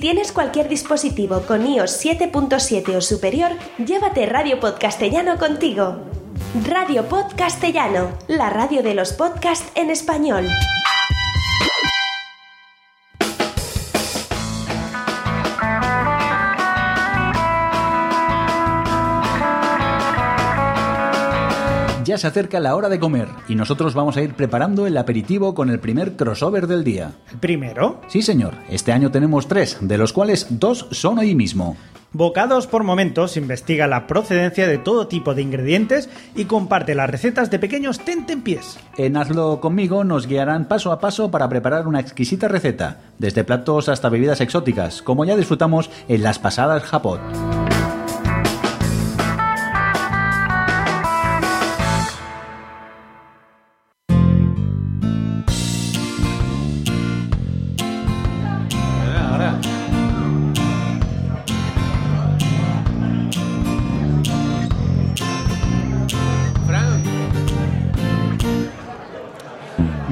tienes cualquier dispositivo con iOS 7.7 o superior, llévate Radio Podcastellano contigo. Radio Podcastellano, la radio de los podcasts en español. Ya se acerca la hora de comer y nosotros vamos a ir preparando el aperitivo con el primer crossover del día. ¿Primero? Sí, señor. Este año tenemos tres, de los cuales dos son hoy mismo. Bocados por Momentos investiga la procedencia de todo tipo de ingredientes y comparte las recetas de pequeños tentempiés. En Hazlo conmigo nos guiarán paso a paso para preparar una exquisita receta, desde platos hasta bebidas exóticas, como ya disfrutamos en las pasadas Japot.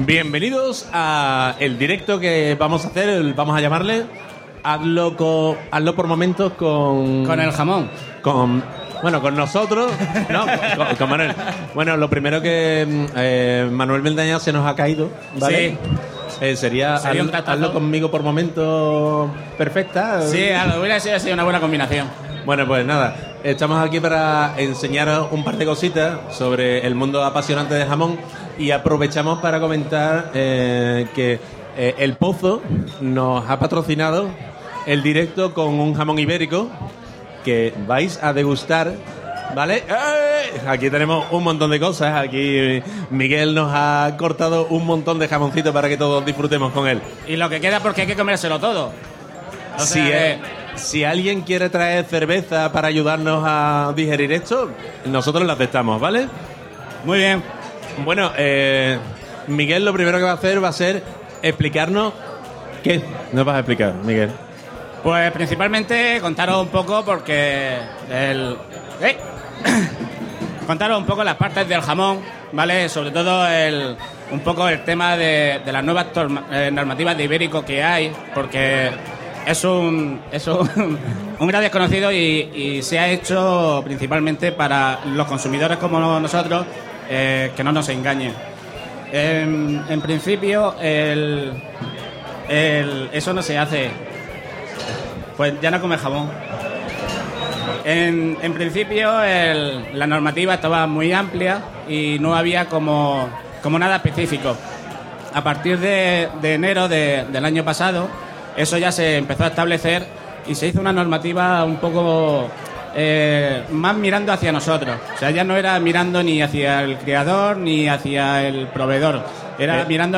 Bienvenidos a el directo que vamos a hacer, el- vamos a llamarle Hazlo, co- hazlo por momentos con... Con el jamón. Con... Bueno, con nosotros, no, con, con Manuel. Bueno, lo primero que mm, eh, Manuel Mendaña se nos ha caído, ¿vale? Eh, sería, Sería un haz- tratazo. hazlo conmigo por momentos perfecta. Sí, algo hubiera sido así una buena combinación. Bueno, pues nada, estamos aquí para enseñaros un par de cositas sobre el mundo apasionante del jamón y aprovechamos para comentar eh, que eh, El Pozo nos ha patrocinado el directo con un jamón ibérico que vais a degustar, ¿vale? ¡Eh! Aquí tenemos un montón de cosas, aquí Miguel nos ha cortado un montón de jamoncito para que todos disfrutemos con él. Y lo que queda porque hay que comérselo todo. O Si, si alguien quiere traer cerveza para ayudarnos a digerir esto, nosotros lo aceptamos, ¿vale? Muy bien. Bueno, eh, Miguel lo primero que va a hacer va a ser explicarnos qué nos vas a explicar, Miguel. Pues principalmente contaros un poco porque el... ¡Eh! contaros un poco las partes del jamón, ¿vale? Sobre todo el, un poco el tema de, de las nuevas eh, normativas de ibérico que hay, porque es un, es un, un gran desconocido y, y se ha hecho principalmente para los consumidores como nosotros eh, que no nos engañen. En, en principio, el, eso no se hace. Pues ya no come jamón. En, principio la normativa estaba muy amplia y no había como, como nada específico. A partir de, de enero de- del año pasado, eso ya se empezó a establecer y se hizo una normativa un poco eh, más mirando hacia nosotros. O sea, ya no era mirando ni hacia el creador ni hacia el proveedor, era Eh, mirando en